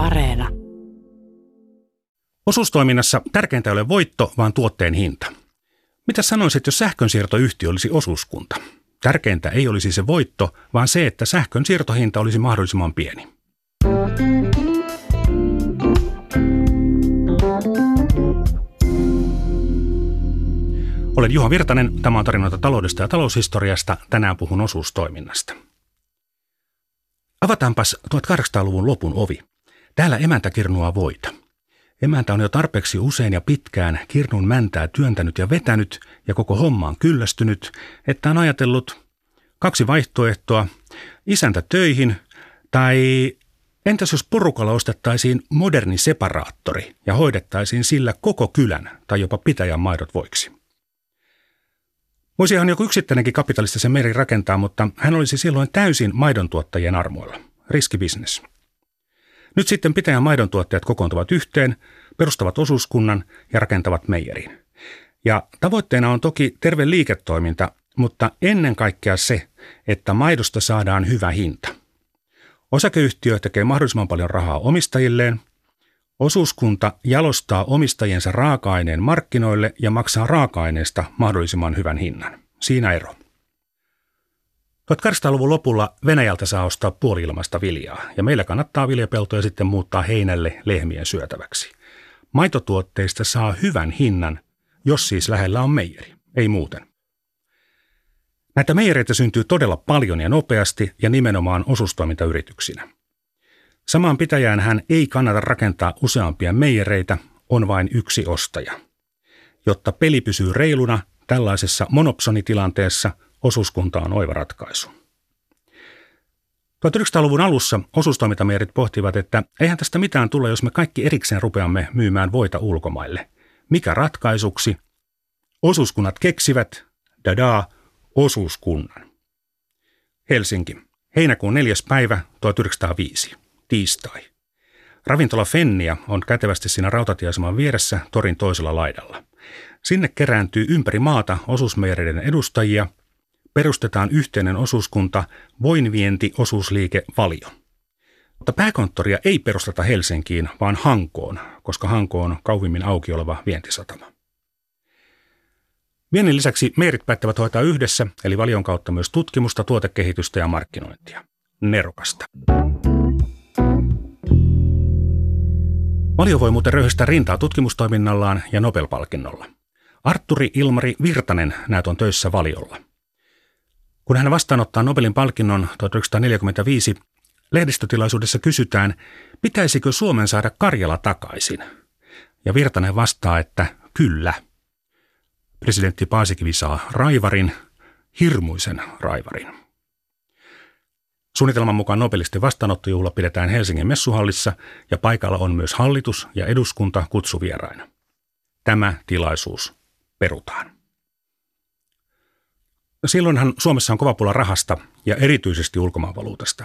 Areena. Osuustoiminnassa tärkeintä ei ole voitto, vaan tuotteen hinta. Mitä sanoisit, jos sähkönsiirtoyhtiö olisi osuuskunta? Tärkeintä ei olisi se voitto, vaan se, että sähkön siirtohinta olisi mahdollisimman pieni. Olen Juha Virtanen, tämä on tarinoita taloudesta ja taloushistoriasta. Tänään puhun osuustoiminnasta. Avataanpas 1800-luvun lopun ovi. Täällä emäntä kirnua voita. Emäntä on jo tarpeeksi usein ja pitkään kirnun mäntää työntänyt ja vetänyt ja koko hommaan kyllästynyt, että on ajatellut kaksi vaihtoehtoa, isäntä töihin tai entäs jos porukalla ostettaisiin moderni separaattori ja hoidettaisiin sillä koko kylän tai jopa pitäjän maidot voiksi. Voisihan joku yksittäinenkin kapitalistisen meri rakentaa, mutta hän olisi silloin täysin maidontuottajien armoilla. Riskibisnes. Nyt sitten pitäjän maidontuottajat kokoontuvat yhteen, perustavat osuuskunnan ja rakentavat meijerin. Ja tavoitteena on toki terve liiketoiminta, mutta ennen kaikkea se, että maidosta saadaan hyvä hinta. Osakeyhtiö tekee mahdollisimman paljon rahaa omistajilleen, Osuuskunta jalostaa omistajiensa raaka-aineen markkinoille ja maksaa raaka-aineesta mahdollisimman hyvän hinnan. Siinä ero. 1800-luvun lopulla Venäjältä saa ostaa puoli viljaa, ja meillä kannattaa viljapeltoja sitten muuttaa heinälle lehmien syötäväksi. Maitotuotteista saa hyvän hinnan, jos siis lähellä on meijeri, ei muuten. Näitä meijereitä syntyy todella paljon ja nopeasti ja nimenomaan osuustoimintayrityksinä. Samaan pitäjään hän ei kannata rakentaa useampia meijereitä, on vain yksi ostaja. Jotta peli pysyy reiluna, tällaisessa monopsonitilanteessa osuuskunta on oiva ratkaisu. 1900-luvun alussa osuustoimintamierit pohtivat, että eihän tästä mitään tule, jos me kaikki erikseen rupeamme myymään voita ulkomaille. Mikä ratkaisuksi? Osuuskunnat keksivät, dadaa, osuuskunnan. Helsinki, heinäkuun 4. päivä 1905 tiistai. Ravintola Fennia on kätevästi siinä rautatieaseman vieressä torin toisella laidalla. Sinne kerääntyy ympäri maata osuusmeijereiden edustajia. Perustetaan yhteinen osuuskunta Voinvienti osuusliike Valio. Mutta pääkonttoria ei perusteta Helsinkiin, vaan Hankoon, koska Hanko on kauvimmin auki oleva vientisatama. Viennin lisäksi meirit päättävät hoitaa yhdessä, eli valion kautta myös tutkimusta, tuotekehitystä ja markkinointia. Nerokasta. Valio voi muuten röyhistää rintaa tutkimustoiminnallaan ja Nobel-palkinnolla. Arturi Ilmari Virtanen näet on töissä Valiolla. Kun hän vastaanottaa Nobelin palkinnon 1945, lehdistötilaisuudessa kysytään, pitäisikö Suomen saada Karjala takaisin. Ja Virtanen vastaa, että kyllä. Presidentti Paasikivi saa raivarin, hirmuisen raivarin. Suunnitelman mukaan Nobelistin vastaanottojuhla pidetään Helsingin messuhallissa ja paikalla on myös hallitus ja eduskunta kutsuvieraina. Tämä tilaisuus perutaan. Silloinhan Suomessa on kova pula rahasta ja erityisesti ulkomaanvaluutasta.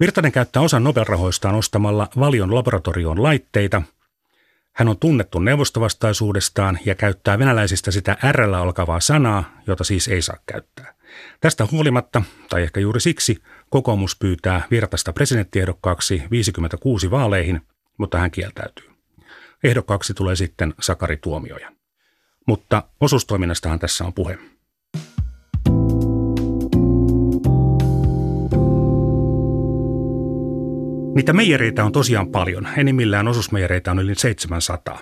Virtanen käyttää osan Nobel-rahoistaan ostamalla Valion laboratorioon laitteita. Hän on tunnettu neuvostovastaisuudestaan ja käyttää venäläisistä sitä r alkavaa sanaa, jota siis ei saa käyttää. Tästä huolimatta, tai ehkä juuri siksi, Kokoomus pyytää Virtasta presidenttiehdokkaaksi 56 vaaleihin, mutta hän kieltäytyy. Ehdokkaaksi tulee sitten Sakari Tuomioja. Mutta osuustoiminnastahan tässä on puhe. Niitä meijereitä on tosiaan paljon. Enimmillään osuusmeijereitä on yli 700.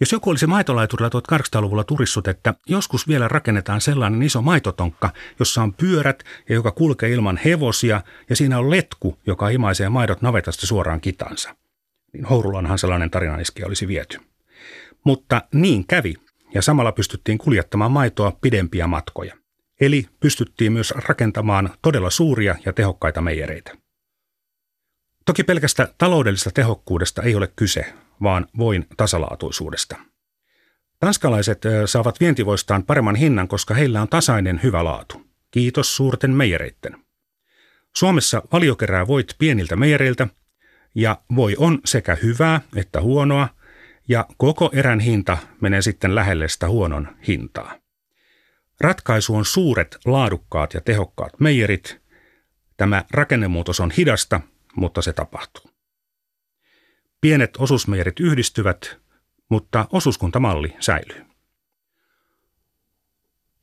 Jos joku olisi maitolaiturilla 1800-luvulla turissut, että joskus vielä rakennetaan sellainen iso maitotonkka, jossa on pyörät ja joka kulkee ilman hevosia ja siinä on letku, joka imaisee maidot navetasta suoraan kitansa, niin Hourulanhan sellainen tarinaniski olisi viety. Mutta niin kävi ja samalla pystyttiin kuljettamaan maitoa pidempiä matkoja. Eli pystyttiin myös rakentamaan todella suuria ja tehokkaita meijereitä. Toki pelkästä taloudellisesta tehokkuudesta ei ole kyse, vaan voin tasalaatuisuudesta. Tanskalaiset saavat vientivoistaan paremman hinnan, koska heillä on tasainen hyvä laatu. Kiitos suurten meijereitten. Suomessa valio kerää voit pieniltä meijereiltä, ja voi on sekä hyvää että huonoa, ja koko erän hinta menee sitten lähelle sitä huonon hintaa. Ratkaisu on suuret, laadukkaat ja tehokkaat meijerit. Tämä rakennemuutos on hidasta, mutta se tapahtuu. Pienet osuusmeijerit yhdistyvät, mutta osuuskuntamalli säilyy.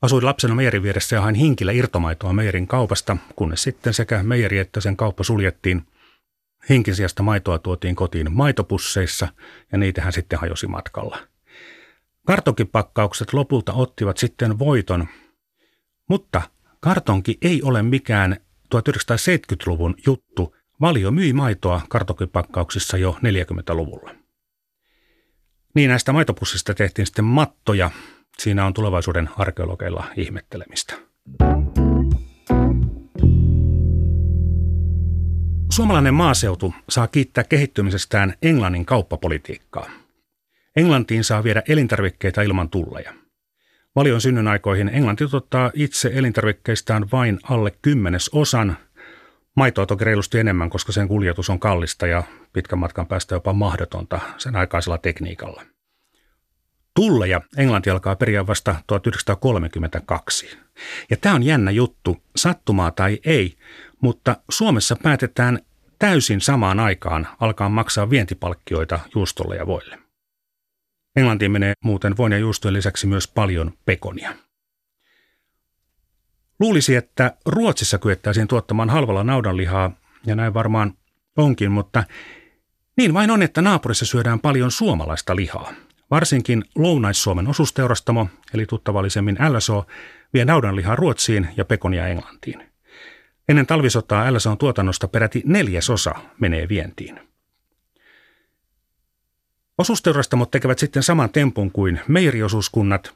Asuin lapsena meijerin vieressä ja hain hinkillä irtomaitoa meijerin kaupasta, kunnes sitten sekä meijeri että sen kauppa suljettiin. Hinkin sijasta maitoa tuotiin kotiin maitopusseissa ja niitähän sitten hajosi matkalla. Kartonkipakkaukset lopulta ottivat sitten voiton, mutta kartonki ei ole mikään 1970-luvun juttu. Valio myi maitoa kartonkipakkauksissa jo 40-luvulla. Niin näistä maitopussista tehtiin sitten mattoja. Siinä on tulevaisuuden arkeologeilla ihmettelemistä. Suomalainen maaseutu saa kiittää kehittymisestään Englannin kauppapolitiikkaa. Englantiin saa viedä elintarvikkeita ilman tulleja. Valion synnyn aikoihin Englanti tuottaa itse elintarvikkeistaan vain alle kymmenes osan. Maitoa toki reilusti enemmän, koska sen kuljetus on kallista ja pitkän matkan päästä jopa mahdotonta sen aikaisella tekniikalla. Tulleja Englanti alkaa periä vasta 1932. Ja tämä on jännä juttu, sattumaa tai ei, mutta Suomessa päätetään täysin samaan aikaan alkaa maksaa vientipalkkioita juustolle ja voille. Englantiin menee muuten voin ja juustojen lisäksi myös paljon pekonia. Luulisi, että Ruotsissa kyettäisiin tuottamaan halvalla naudanlihaa, ja näin varmaan onkin, mutta niin vain on, että naapurissa syödään paljon suomalaista lihaa. Varsinkin Lounais-Suomen osuusteurastamo, eli tuttavallisemmin LSO, vie naudanlihaa Ruotsiin ja pekonia Englantiin. Ennen talvisotaa LSOn tuotannosta peräti neljäsosa menee vientiin. Osuusteurastamot tekevät sitten saman tempun kuin meijeriosuuskunnat.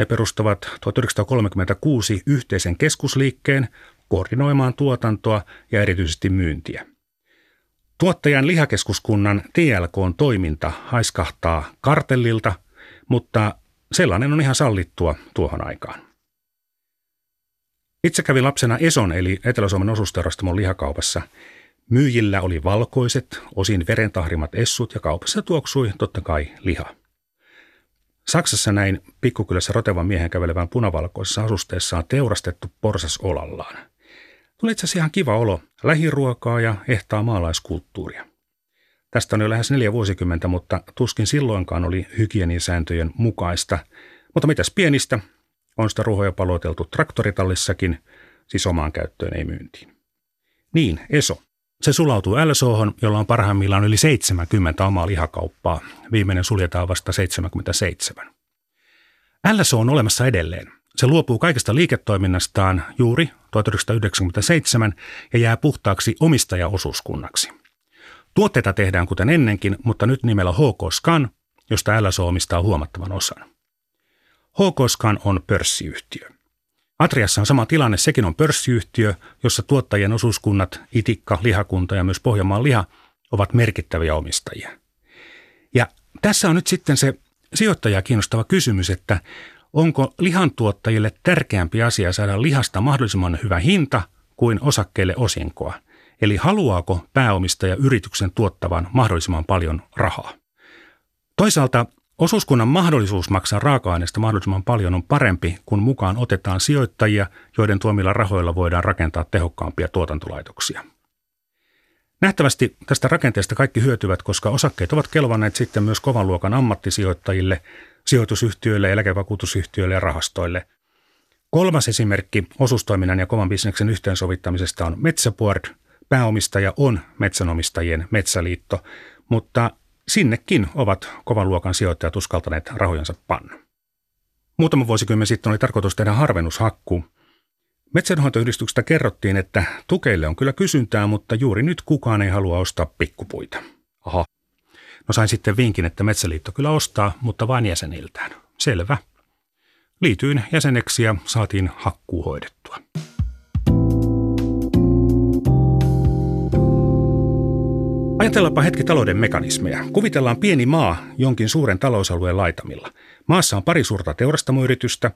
Ne perustavat 1936 yhteisen keskusliikkeen koordinoimaan tuotantoa ja erityisesti myyntiä. Tuottajan lihakeskuskunnan TLKn toiminta haiskahtaa kartellilta, mutta sellainen on ihan sallittua tuohon aikaan. Itse kävin lapsena Eson eli Etelä-Suomen osuusteurastamon lihakaupassa – Myyjillä oli valkoiset, osin verentahrimat essut ja kaupassa tuoksui totta kai liha. Saksassa näin pikkukylässä rotevan miehen kävelevän punavalkoisessa asusteessaan teurastettu porsas olallaan. Tuli itse asiassa ihan kiva olo, lähiruokaa ja ehtaa maalaiskulttuuria. Tästä on jo lähes neljä vuosikymmentä, mutta tuskin silloinkaan oli hygienisääntöjen mukaista. Mutta mitäs pienistä? On sitä ruhoja paloteltu traktoritallissakin, siis omaan käyttöön ei myyntiin. Niin, Eso. Se sulautuu LSOhon, jolla on parhaimmillaan yli 70 omaa lihakauppaa. Viimeinen suljetaan vasta 77. LSO on olemassa edelleen. Se luopuu kaikesta liiketoiminnastaan juuri 1997 ja jää puhtaaksi omistajaosuuskunnaksi. Tuotteita tehdään kuten ennenkin, mutta nyt nimellä HK Scan, josta LSO omistaa huomattavan osan. HK Scan on pörssiyhtiö. Atriassa on sama tilanne, sekin on pörssiyhtiö, jossa tuottajien osuuskunnat, Itikka, Lihakunta ja myös Pohjanmaan liha ovat merkittäviä omistajia. Ja tässä on nyt sitten se sijoittajaa kiinnostava kysymys, että onko lihantuottajille tärkeämpi asia saada lihasta mahdollisimman hyvä hinta kuin osakkeille osinkoa? Eli haluaako pääomistaja yrityksen tuottavan mahdollisimman paljon rahaa? Toisaalta Osuuskunnan mahdollisuus maksaa raaka-aineesta mahdollisimman paljon on parempi, kun mukaan otetaan sijoittajia, joiden tuomilla rahoilla voidaan rakentaa tehokkaampia tuotantolaitoksia. Nähtävästi tästä rakenteesta kaikki hyötyvät, koska osakkeet ovat kelvanneet sitten myös kovan luokan ammattisijoittajille, sijoitusyhtiöille, eläkevakuutusyhtiöille ja rahastoille. Kolmas esimerkki osuustoiminnan ja kovan bisneksen yhteensovittamisesta on Metsäpuord. Pääomistaja on metsänomistajien metsäliitto, mutta sinnekin ovat kovan luokan sijoittajat uskaltaneet rahojensa panna. Muutama vuosikymmen sitten oli tarkoitus tehdä harvennushakku. Metsänhoitoyhdistyksestä kerrottiin, että tukeille on kyllä kysyntää, mutta juuri nyt kukaan ei halua ostaa pikkupuita. Aha. No sain sitten vinkin, että Metsäliitto kyllä ostaa, mutta vain jäseniltään. Selvä. Liityin jäseneksi ja saatiin hakkuu hoidettua. Ajatellaanpa hetki talouden mekanismeja. Kuvitellaan pieni maa jonkin suuren talousalueen laitamilla. Maassa on pari suurta teurastamoyritystä.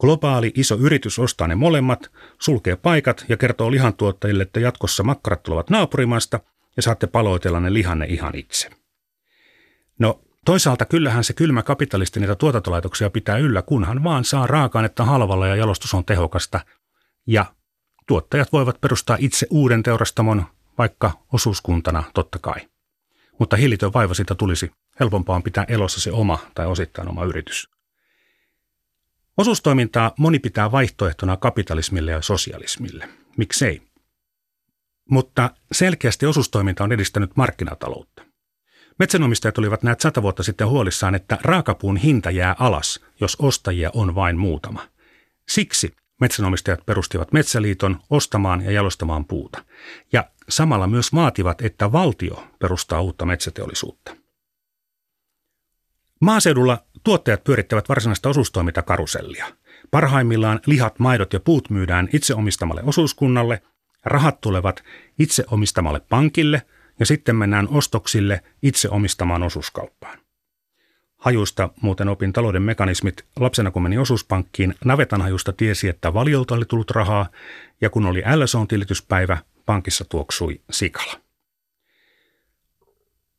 Globaali iso yritys ostaa ne molemmat, sulkee paikat ja kertoo lihantuottajille, että jatkossa makkarat tulevat naapurimaasta ja saatte paloitella ne lihanne ihan itse. No toisaalta kyllähän se kylmä kapitalisti niitä tuotantolaitoksia pitää yllä, kunhan vaan saa raaka-ainetta halvalla ja jalostus on tehokasta. Ja tuottajat voivat perustaa itse uuden teurastamon, vaikka osuuskuntana totta kai. mutta hillitön vaiva siitä tulisi. Helpompaa on pitää elossa se oma tai osittain oma yritys. Osuustoimintaa moni pitää vaihtoehtona kapitalismille ja sosialismille. Miksei? Mutta selkeästi osuustoiminta on edistänyt markkinataloutta. Metsänomistajat olivat näet sata vuotta sitten huolissaan, että raakapuun hinta jää alas, jos ostajia on vain muutama. Siksi metsänomistajat perustivat Metsäliiton ostamaan ja jalostamaan puuta. Ja samalla myös vaativat, että valtio perustaa uutta metsäteollisuutta. Maaseudulla tuottajat pyörittävät varsinaista osuustoimintakarusellia. Parhaimmillaan lihat, maidot ja puut myydään itse omistamalle osuuskunnalle, rahat tulevat itse omistamalle pankille ja sitten mennään ostoksille itse omistamaan osuuskauppaan. Hajuista muuten opin talouden mekanismit. Lapsena kun meni osuuspankkiin, navetan hajusta tiesi, että valiolta oli tullut rahaa ja kun oli LSO-tilityspäivä, pankissa tuoksui sikala.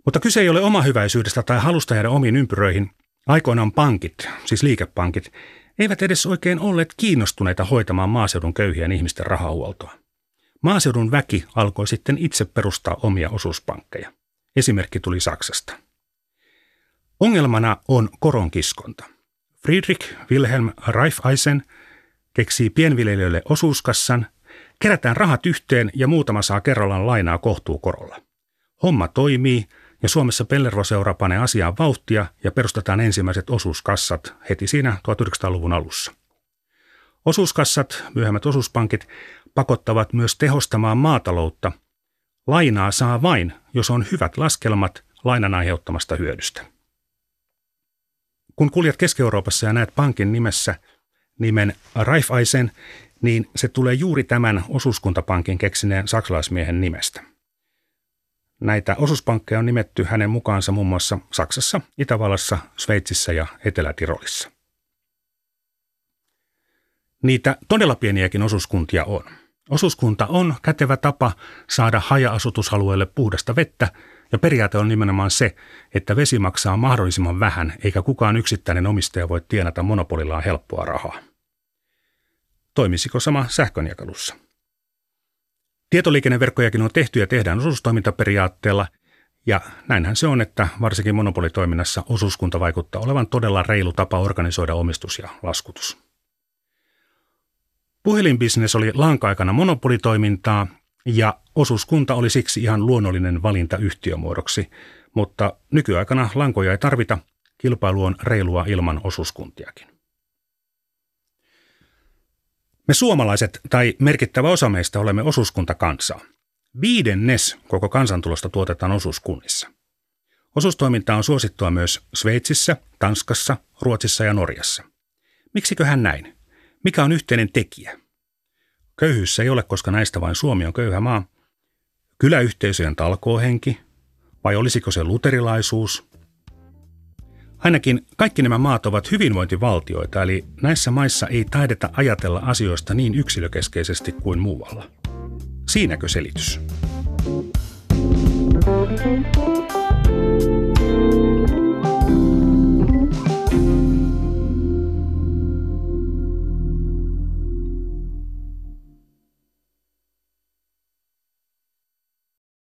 Mutta kyse ei ole oma hyväisyydestä tai halusta jäädä omiin ympyröihin. Aikoinaan pankit, siis liikepankit, eivät edes oikein olleet kiinnostuneita hoitamaan maaseudun köyhien ihmisten rahahuoltoa. Maaseudun väki alkoi sitten itse perustaa omia osuuspankkeja. Esimerkki tuli Saksasta. Ongelmana on koronkiskonta. Friedrich Wilhelm Raiffeisen keksii pienviljelijöille osuuskassan, kerätään rahat yhteen ja muutama saa kerrallaan lainaa kohtuukorolla. Homma toimii ja Suomessa Pellervo-seura panee asiaan vauhtia ja perustetaan ensimmäiset osuuskassat heti siinä 1900-luvun alussa. Osuuskassat, myöhemmät osuuspankit, pakottavat myös tehostamaan maataloutta. Lainaa saa vain, jos on hyvät laskelmat lainan aiheuttamasta hyödystä. Kun kuljet Keski-Euroopassa ja näet pankin nimessä nimen Raiffeisen, niin se tulee juuri tämän osuuskuntapankin keksineen saksalaismiehen nimestä. Näitä osuuspankkeja on nimetty hänen mukaansa muun muassa Saksassa, Itävallassa, Sveitsissä ja Etelä-Tirolissa. Niitä todella pieniäkin osuuskuntia on. Osuuskunta on kätevä tapa saada haja-asutusalueelle puhdasta vettä ja periaate on nimenomaan se, että vesi maksaa mahdollisimman vähän eikä kukaan yksittäinen omistaja voi tienata monopolillaan helppoa rahaa. Toimisiko sama sähkönjakelussa? Tietoliikenneverkkojakin on tehty ja tehdään osuustoimintaperiaatteella, ja näinhän se on, että varsinkin monopolitoiminnassa osuuskunta vaikuttaa olevan todella reilu tapa organisoida omistus ja laskutus. Puhelinbisnes oli lanka-aikana monopolitoimintaa ja osuuskunta oli siksi ihan luonnollinen valinta yhtiömuodoksi, mutta nykyaikana lankoja ei tarvita, kilpailu on reilua ilman osuuskuntiakin. Me suomalaiset tai merkittävä osa meistä olemme osuuskuntakansaa. Viidennes koko kansantulosta tuotetaan osuuskunnissa. Osuustoiminta on suosittua myös Sveitsissä, Tanskassa, Ruotsissa ja Norjassa. Miksiköhän näin? Mikä on yhteinen tekijä? Köyhyys ei ole, koska näistä vain Suomi on köyhä maa. Kyläyhteisöjen talkoohenki? Vai olisiko se luterilaisuus? Ainakin kaikki nämä maat ovat hyvinvointivaltioita, eli näissä maissa ei taideta ajatella asioista niin yksilökeskeisesti kuin muualla. Siinäkö selitys? Thank you.